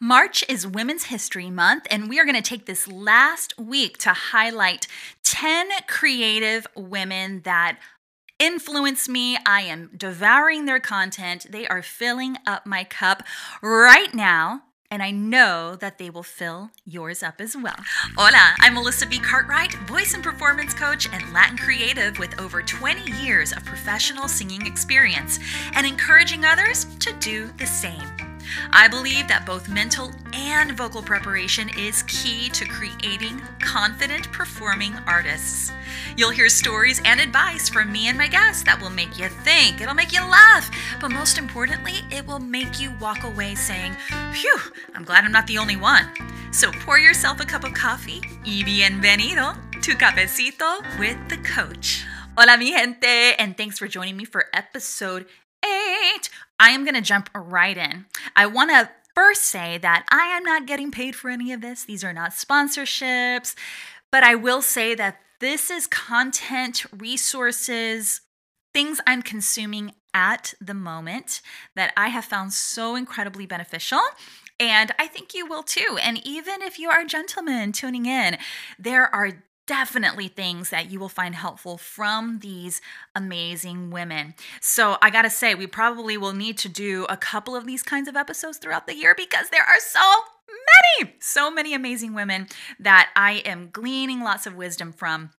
March is Women's History Month, and we are going to take this last week to highlight 10 creative women that influence me. I am devouring their content. They are filling up my cup right now. And I know that they will fill yours up as well. Hola, I'm Melissa V. Cartwright, voice and performance coach and Latin creative with over 20 years of professional singing experience and encouraging others to do the same. I believe that both mental and vocal preparation is key to creating confident performing artists. You'll hear stories and advice from me and my guests that will make you think, it'll make you laugh, but most importantly, it will make you walk away saying, Phew, I'm glad I'm not the only one. So pour yourself a cup of coffee y bienvenido to Cafecito with the Coach. Hola, mi gente, and thanks for joining me for episode eight. I am going to jump right in. I want to first say that I am not getting paid for any of this. These are not sponsorships, but I will say that this is content, resources, things I'm consuming at the moment that I have found so incredibly beneficial. And I think you will too. And even if you are a gentleman tuning in, there are definitely things that you will find helpful from these amazing women. So, I got to say, we probably will need to do a couple of these kinds of episodes throughout the year because there are so many, so many amazing women that I am gleaning lots of wisdom from.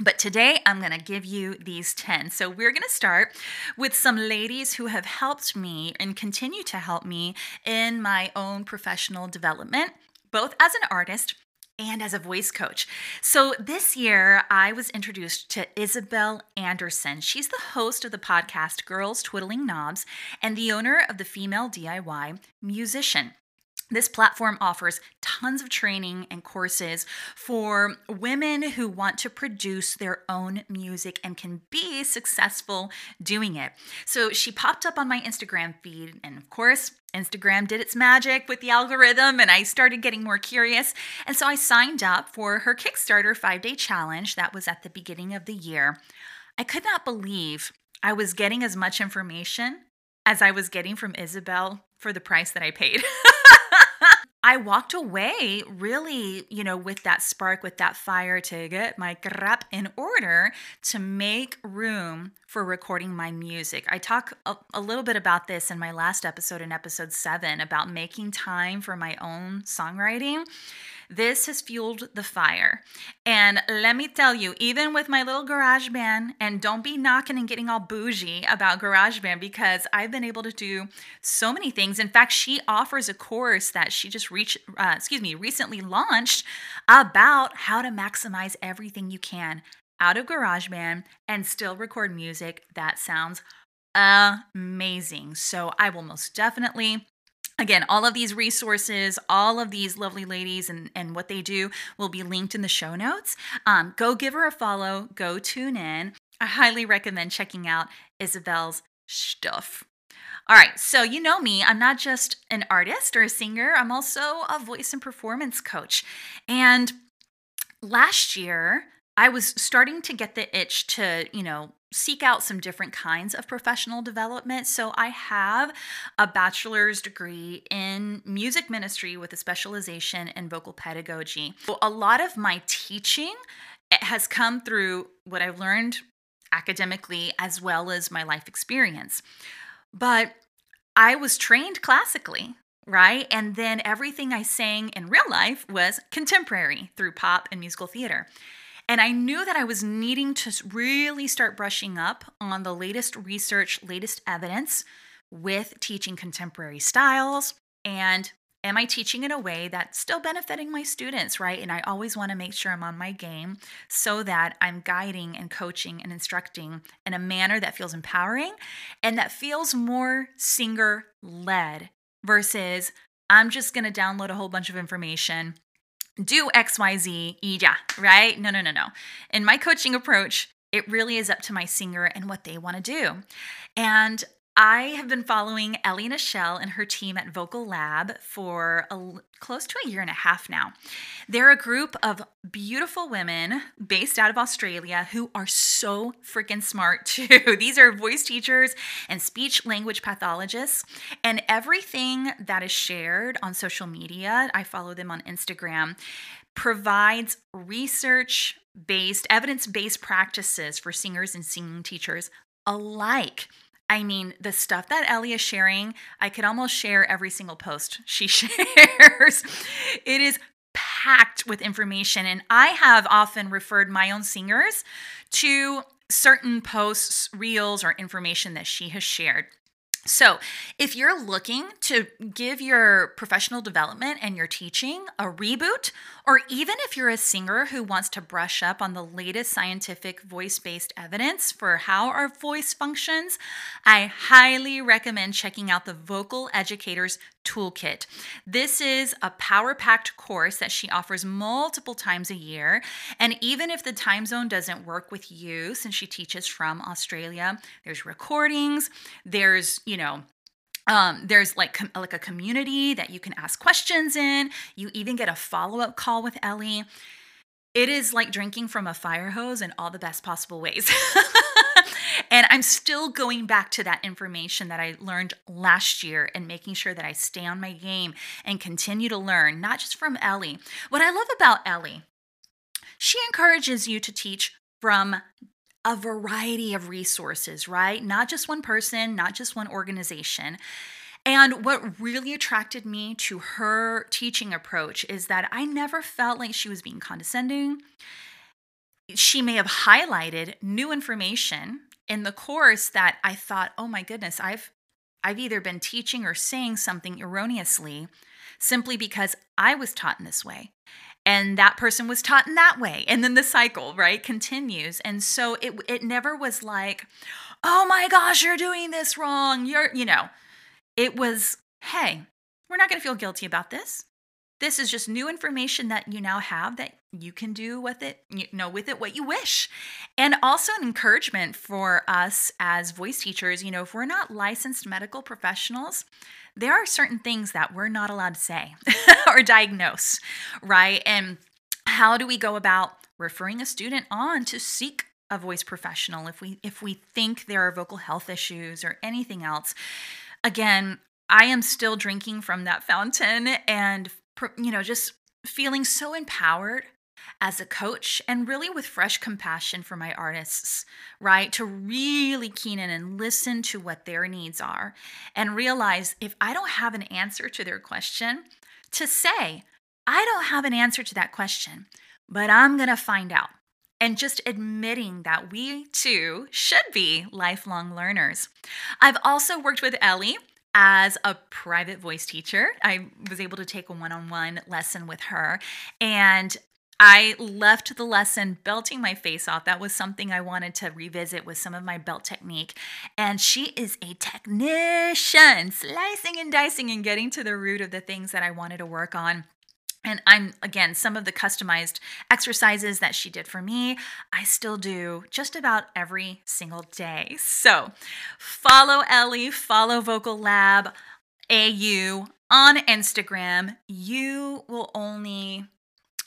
But today I'm going to give you these 10. So we're going to start with some ladies who have helped me and continue to help me in my own professional development, both as an artist and as a voice coach. So this year, I was introduced to Isobel Anderson. She's the host of the podcast Girls Twiddling Knobs and the owner of the Female DIY Musician. This platform offers tons of training and courses for women who want to produce their own music and can be successful doing it. So she popped up on my Instagram feed, and of course, Instagram did its magic with the algorithm, and I started getting more curious. And so I signed up for her Kickstarter five day challenge that was at the beginning of the year. I could not believe I was getting as much information as I was getting from Isobel for the price that I paid. I walked away really, you know, with that spark, with that fire to get my crap in order to make room for recording my music. I talk a, a, little bit about this in my last episode, in episode seven, about making time for my own songwriting. This has fueled the fire. And let me tell you, even with my little GarageBand, and don't be knocking and getting all bougie about GarageBand because I've been able to do so many things. In fact, she offers a course that she just reached, uh, excuse me, recently launched about how to maximize everything you can out of GarageBand and still record music that sounds amazing. So I will most definitely Again, all of these resources, all of these lovely ladies and, and what they do will be linked in the show notes. Um, go give her a follow, go tune in. I highly recommend checking out Isobel's stuff. All right, so you know me, I'm not just an artist or a singer, I'm also a voice and performance coach. And last year, I was starting to get the itch to, you know, seek out some different kinds of professional development. So I have a bachelor's degree in music ministry with a specialization in vocal pedagogy. So a lot of my teaching has come through what I've learned academically as well as my life experience. But I was trained classically, right? And then everything I sang in real life was contemporary through pop and musical theater. And I knew that I was needing to really start brushing up on the latest research, latest evidence with teaching contemporary styles and am I teaching in a way that's still benefiting my students, right? And I always want to make sure I'm on my game so that I'm guiding and coaching and instructing in a manner that feels empowering and that feels more singer led versus I'm just going to download a whole bunch of information do XYZ, yeah, right? No, no, no, no. In my coaching approach, it really is up to my singer and what they want to do. And I have been following Ellie Nichelle and her team at VocaLab for a, close to a year and a half now. They're a group of beautiful women based out of Australia who are so freaking smart, too. These are voice teachers and speech language pathologists. And everything that is shared on social media, I follow them on Instagram, provides research based, evidence based practices for singers and singing teachers alike. I mean, the stuff that Ellie is sharing, I could almost share every single post she shares. it is packed with information. And I have often referred my own singers to certain posts, reels, or information that she has shared. So, if you're looking to give your professional development and your teaching a reboot, or even if you're a singer who wants to brush up on the latest scientific voice based evidence for how our voice functions, I highly recommend checking out the Vocal Educators Toolkit. This is a power packed course that she offers multiple times a year. And even if the time zone doesn't work with you, since she teaches from Australia, there's recordings, there's, you know, um, there's like com- like a community that you can ask questions in. You even get a follow up call with Ellie. It is like drinking from a fire hose in all the best possible ways. and I'm still going back to that information that I learned last year and making sure that I stay on my game and continue to learn, not just from Ellie. What I love about Ellie, she encourages you to teach from a variety of resources, right? Not just one person, not just one organization. And what really attracted me to her teaching approach is that I never felt like she was being condescending. She may have highlighted new information in the course that I thought, "Oh my goodness, I've I've either been teaching or saying something erroneously simply because I was taught in this way." And that person was taught in that way. And then the cycle, right, continues. And so it it never was like, "Oh my gosh, you're doing this wrong." You're, you know, it was, "Hey, we're not going to feel guilty about this. This is just new information that you now have that you can do with it, you know, with it what you wish. And also an encouragement for us as voice teachers, you know, if we're not licensed medical professionals, there are certain things that we're not allowed to say or diagnose, right? And how do we go about referring a student on to seek a voice professional if we if we think there are vocal health issues or anything else? Again, I am still drinking from that fountain and you know, just feeling so empowered as a coach and really with fresh compassion for my artists, right? To really keen in and listen to what their needs are and realize if I don't have an answer to their question, to say, I don't have an answer to that question, but I'm going to find out. And just admitting that we too should be lifelong learners. I've also worked with Ellie as a private voice teacher. I was able to take a one on one lesson with her. And I left the lesson belting my face off. That was something I wanted to revisit with some of my belt technique. And she is a technician, slicing and dicing and getting to the root of the things that I wanted to work on. And I'm, again, some of the customized exercises that she did for me, I still do just about every single day. So follow Ellie, follow VocaLab AU on Instagram. You will only,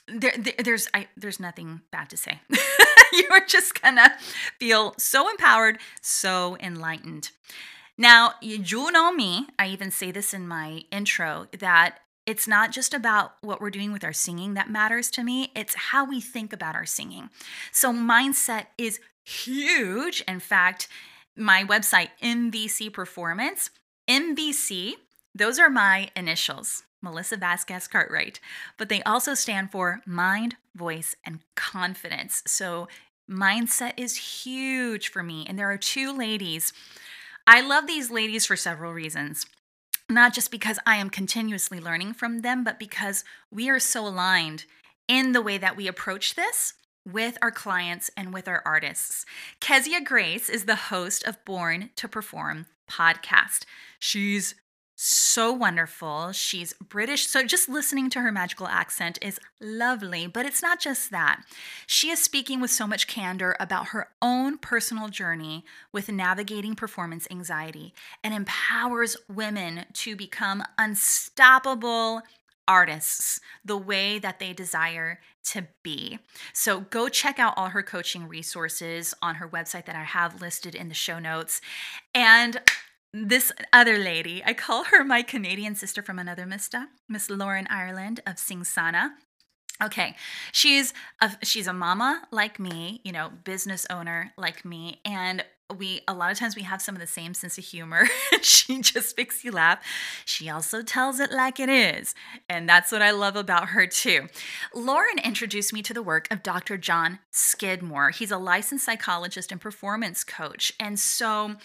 there, there, there's, I, there's nothing bad to say. You're just gonna feel so empowered, so enlightened. Now, you know me, I even say this in my intro, that it's not just about what we're doing with our singing that matters to me, it's how we think about our singing. So, mindset is huge. In fact, my website, MVC Performance, MVC, those are my initials, Melissa Vasquez Cartwright, but they also stand for mind, voice, and confidence. So, mindset is huge for me. And there are two ladies. I love these ladies for several reasons not just because I am continuously learning from them, but because we are so aligned in the way that we approach this with our clients and with our artists. Keziah Grace is the host of Born to Perform podcast. She's so wonderful. She's British, so just listening to her magical accent is lovely. But it's not just that. She is speaking with so much candor about her own personal journey with navigating performance anxiety and empowers women to become unstoppable artists the way that they desire to be. So go check out all her coaching resources on her website that I have listed in the show notes. And this other lady, I call her my Canadian sister from another Mista, Miss Lauren Ireland of Singsana. Okay, she's a she's a mama like me, you know, business owner like me, and we a lot of times we have some of the same sense of humor. she just makes you laugh. She also tells it like it is, and that's what I love about her too. Lauren introduced me to the work of Dr. Jon Skidmore. He's a licensed psychologist and performance coach, and so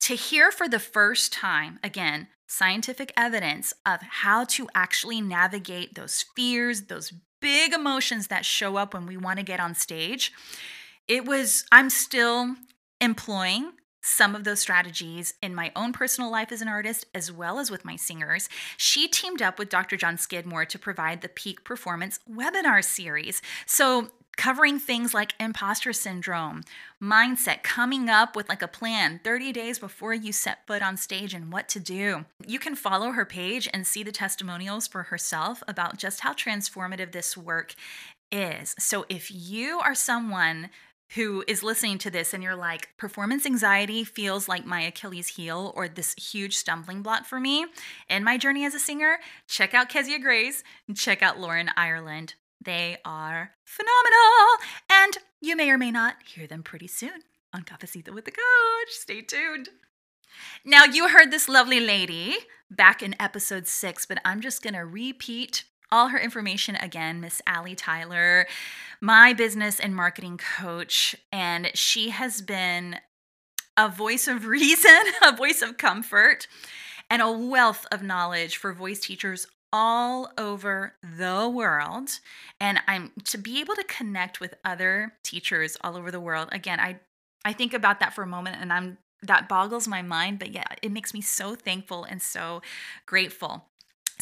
to hear for the first time, again, scientific evidence of how to actually navigate those fears, those big emotions that show up when we want to get on stage, it was, I'm still employing some of those strategies in my own personal life as an artist, as well as with my singers. She teamed up with Dr. Jon Skidmore to provide the Peak Performance webinar series. So, covering things like imposter syndrome, mindset, coming up with like a plan 30 days before you set foot on stage and what to do. You can follow her page and see the testimonials for herself about just how transformative this work is. So if you are someone who is listening to this and you're like, performance anxiety feels like my Achilles heel or this huge stumbling block for me in my journey as a singer, check out Keziah Grace and check out Lauren Ireland. They are phenomenal. And you may or may not hear them pretty soon on Cafecito with the Coach. Stay tuned. Now, you heard this lovely lady back in episode six, but I'm just going to repeat all her information again. Miss Allie Tyler, my business and marketing coach, and she has been a voice of reason, a voice of comfort, and a wealth of knowledge for voice teachers all over the world and i'm to be able to connect with other teachers all over the world again i i think about that for a moment and i'm that boggles my mind but yeah it makes me so thankful and so grateful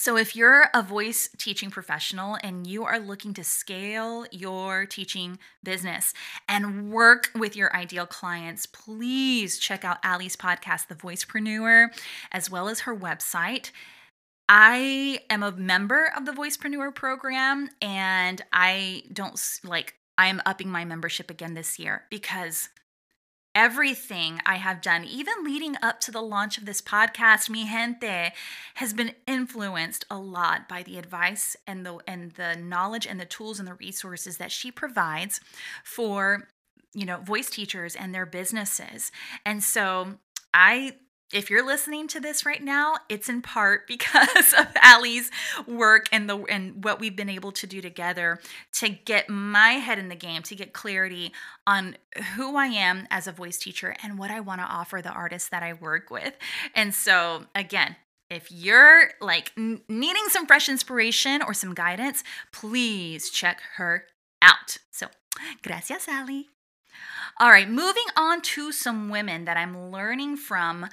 so, if you're a voice teaching professional and you are looking to scale your teaching business and work with your ideal clients, please check out Allie's podcast, The Voicepreneur, as well as her website. I am a member of the Voicepreneur program and I don't like, I'm upping my membership again this year because everything I have done, even leading up to the launch of this podcast, Mi Gente, has been influenced a lot by the advice and the and the knowledge and the tools and the resources that she provides for you know voice teachers and their businesses. And so I if you're listening to this right now, it's in part because of Allie's work and the and what we've been able to do together to get my head in the game, to get clarity on who I am as a voice teacher and what I want to offer the artists that I work with. And so, again, if you're like needing some fresh inspiration or some guidance, please check her out. So, gracias, Allie. All right, moving on to some women that I'm learning from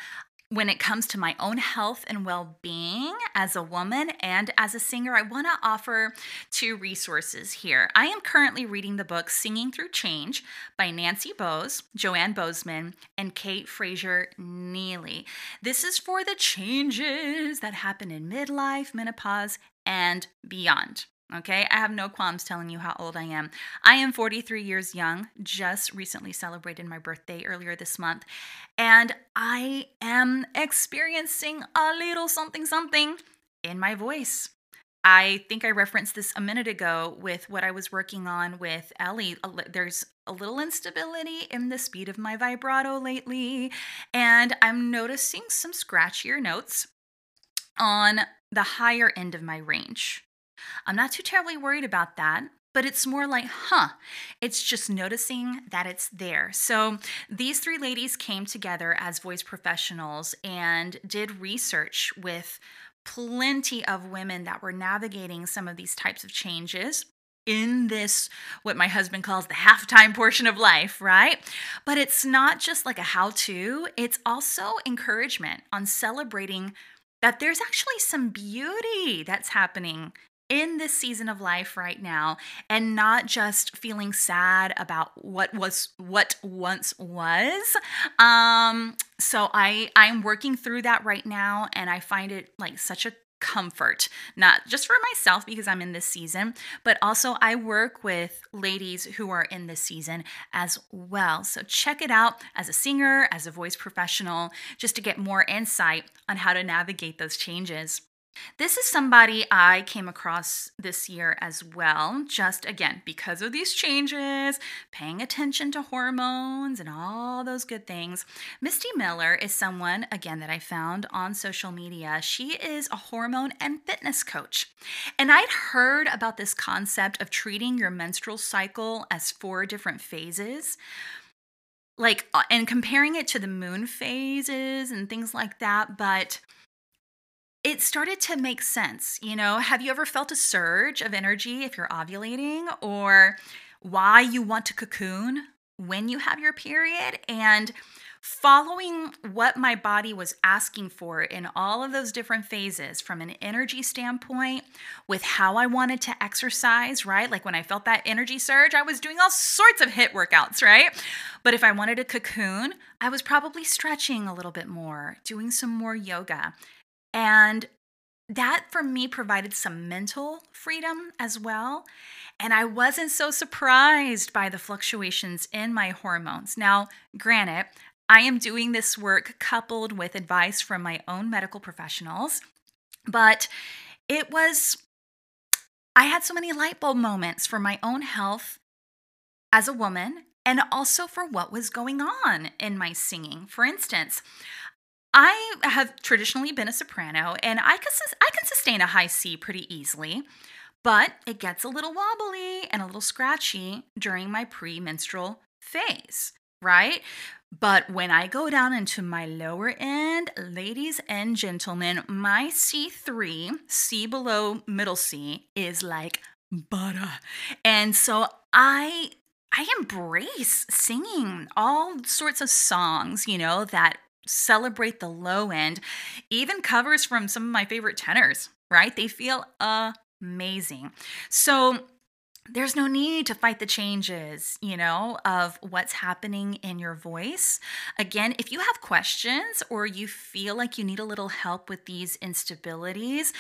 when it comes to my own health and well being as a woman and as a singer, I want to offer two resources here. I am currently reading the book Singing Through Change by Nancy Bos, Joanne Bozeman, and Cate Frazier Neely. This is for the changes that happen in midlife, menopause, and beyond. Okay, I have no qualms telling you how old I am. I am 43 years young, just recently celebrated my birthday earlier this month, and I am experiencing a little something something in my voice. I think I referenced this a minute ago with what I was working on with Ellie. There's a little instability in the speed of my vibrato lately, and I'm noticing some scratchier notes on the higher end of my range. I'm not too terribly worried about that but it's more like, huh, it's just noticing that it's there. So these three ladies came together as voice professionals and did research with plenty of women that were navigating some of these types of changes in this, what my husband calls the halftime portion of life, right? But it's not just like a how to, it's also encouragement on celebrating that there's actually some beauty that's happening in this season of life right now and not just feeling sad about what was what once was um so i i'm working through that right now and i find it like such a comfort, not just for myself because I'm in this season, but also I work with ladies who are in this season as well. So check it out as a singer, as a voice professional, just to get more insight on how to navigate those changes. This is somebody I came across this year as well, just again, because of these changes, paying attention to hormones and all those good things. Misty Myler is someone, again, that I found on social media. She is a hormone and fitness coach. And I'd heard about this concept of treating your menstrual cycle as four different phases like uh, and comparing it to the moon phases and things like that but it started to make sense. You know, have you ever felt a surge of energy if you're ovulating or why you want to cocoon when you have your period? And following what my body was asking for in all of those different phases from an energy standpoint, with how I wanted to exercise, right? Like when I felt that energy surge, I was doing all sorts of HIIT workouts, right? But if I wanted a cocoon, I was probably stretching a little bit more, doing some more yoga. And that for me provided some mental freedom as well. And I wasn't so surprised by the fluctuations in my hormones. Now, granted, I am doing this work coupled with advice from my own medical professionals, but it was, I had so many light bulb moments for my own health as a woman and also for what was going on in my singing. For instance, I have traditionally been a soprano and I can, I can sustain a high C pretty easily, but it gets a little wobbly and a little scratchy during my premenstrual phase, right? But when I go down into my lower end, ladies and gentlemen, my C3, C below middle C, is like butter. And so I I embrace singing all sorts of songs, you know, that celebrate the low end, even covers from some of my favorite tenors, right? They feel amazing. So, there's no need to fight the changes, you know, of what's happening in your voice. Again, if you have questions or you feel like you need a little help with these instabilities,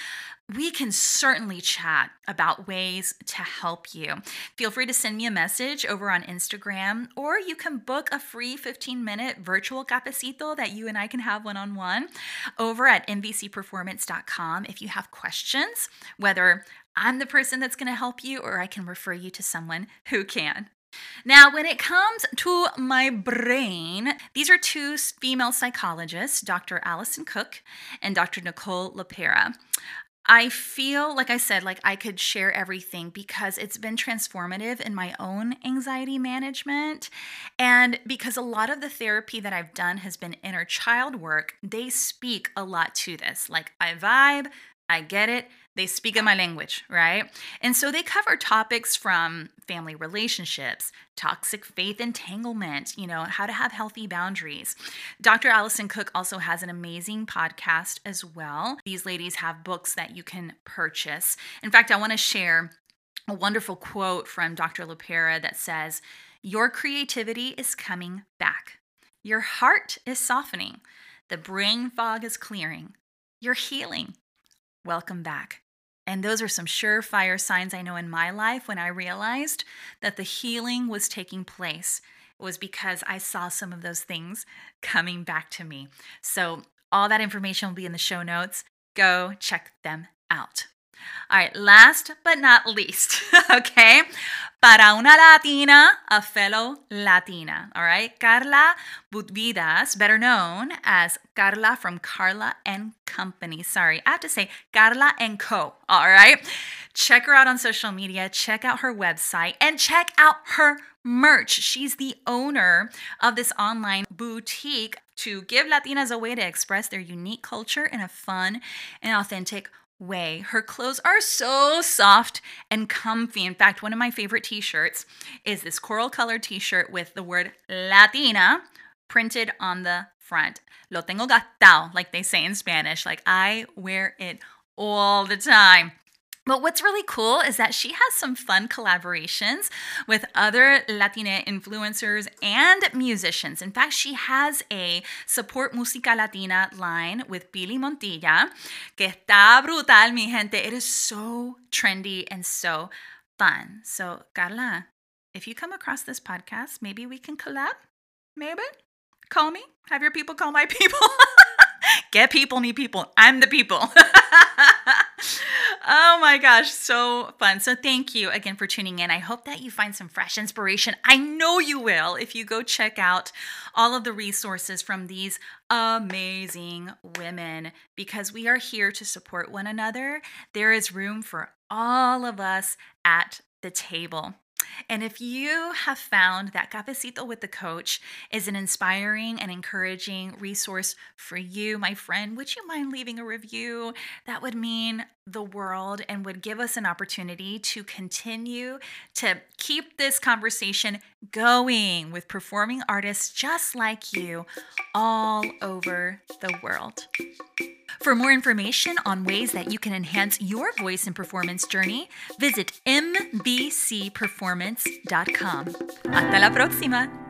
we can certainly chat about ways to help you. Feel free to send me a message over on Instagram, or you can book a free 15 minute virtual cafecito that you and I can have one on one over at mvcperformance.com if you have questions, whether I'm the person that's going to help you or I can refer you to someone who can. Now, when it comes to my brain, these are two female psychologists, Dr. Alison Cook and Dr. Nicole LePera. I feel, like I said, like I could share everything because it's been transformative in my own anxiety management. And because a lot of the therapy that I've done has been inner child work, they speak a lot to this. Like I vibe, I get it. They speak in my language, right? And so they cover topics from family relationships, toxic faith entanglement, you know, how to have healthy boundaries. Dr. Alison Cook also has an amazing podcast as well. These ladies have books that you can purchase. In fact, I want to share a wonderful quote from Dr. LePera that says, Your creativity is coming back. Your heart is softening. The brain fog is clearing. You're healing. Welcome back. And those are some surefire signs I know in my life when I realized that the healing was taking place. It was because I saw some of those things coming back to me. So, all that information will be in the show notes. Go check them out. All right, last but not least, okay? Para una Latina, a fellow Latina, all right? Karla Budvidas, better known as Karla from Karla and Company. Sorry, I have to say Karla and Co, all right? Check her out on social media, check out her website, and check out her merch. She's the owner of this online boutique to give Latinas a way to express their unique culture in a fun and authentic way. Her clothes are so soft and comfy. In fact, one of my favorite t shirts is this coral colored t shirt with the word Latina printed on the front. Lo tengo gastado, like they say in Spanish. Like I wear it all the time. But what's really cool is that she has some fun collaborations with other Latina influencers and musicians. In fact, she has a Support Música Latina line with Billy Montilla, que está brutal, mi gente. It is so trendy and so fun. So, Karla, if you come across this podcast, maybe we can collab? Maybe? Call me. Have your people call my people. Get people, need people. I'm the people. oh my gosh, so fun. So, thank you again for tuning in. I hope that you find some fresh inspiration. I know you will if you go check out all of the resources from these amazing women because we are here to support one another. There is room for all of us at the table. And if you have found that Cafecito with the Coach is an inspiring and encouraging resource for you, my friend, would you mind leaving a review? That would mean the world and would give us an opportunity to continue to keep this conversation going with performing artists just like you all over the world. For more information on ways that you can enhance your voice and performance journey, visit mvcperformance.com. Hasta la próxima!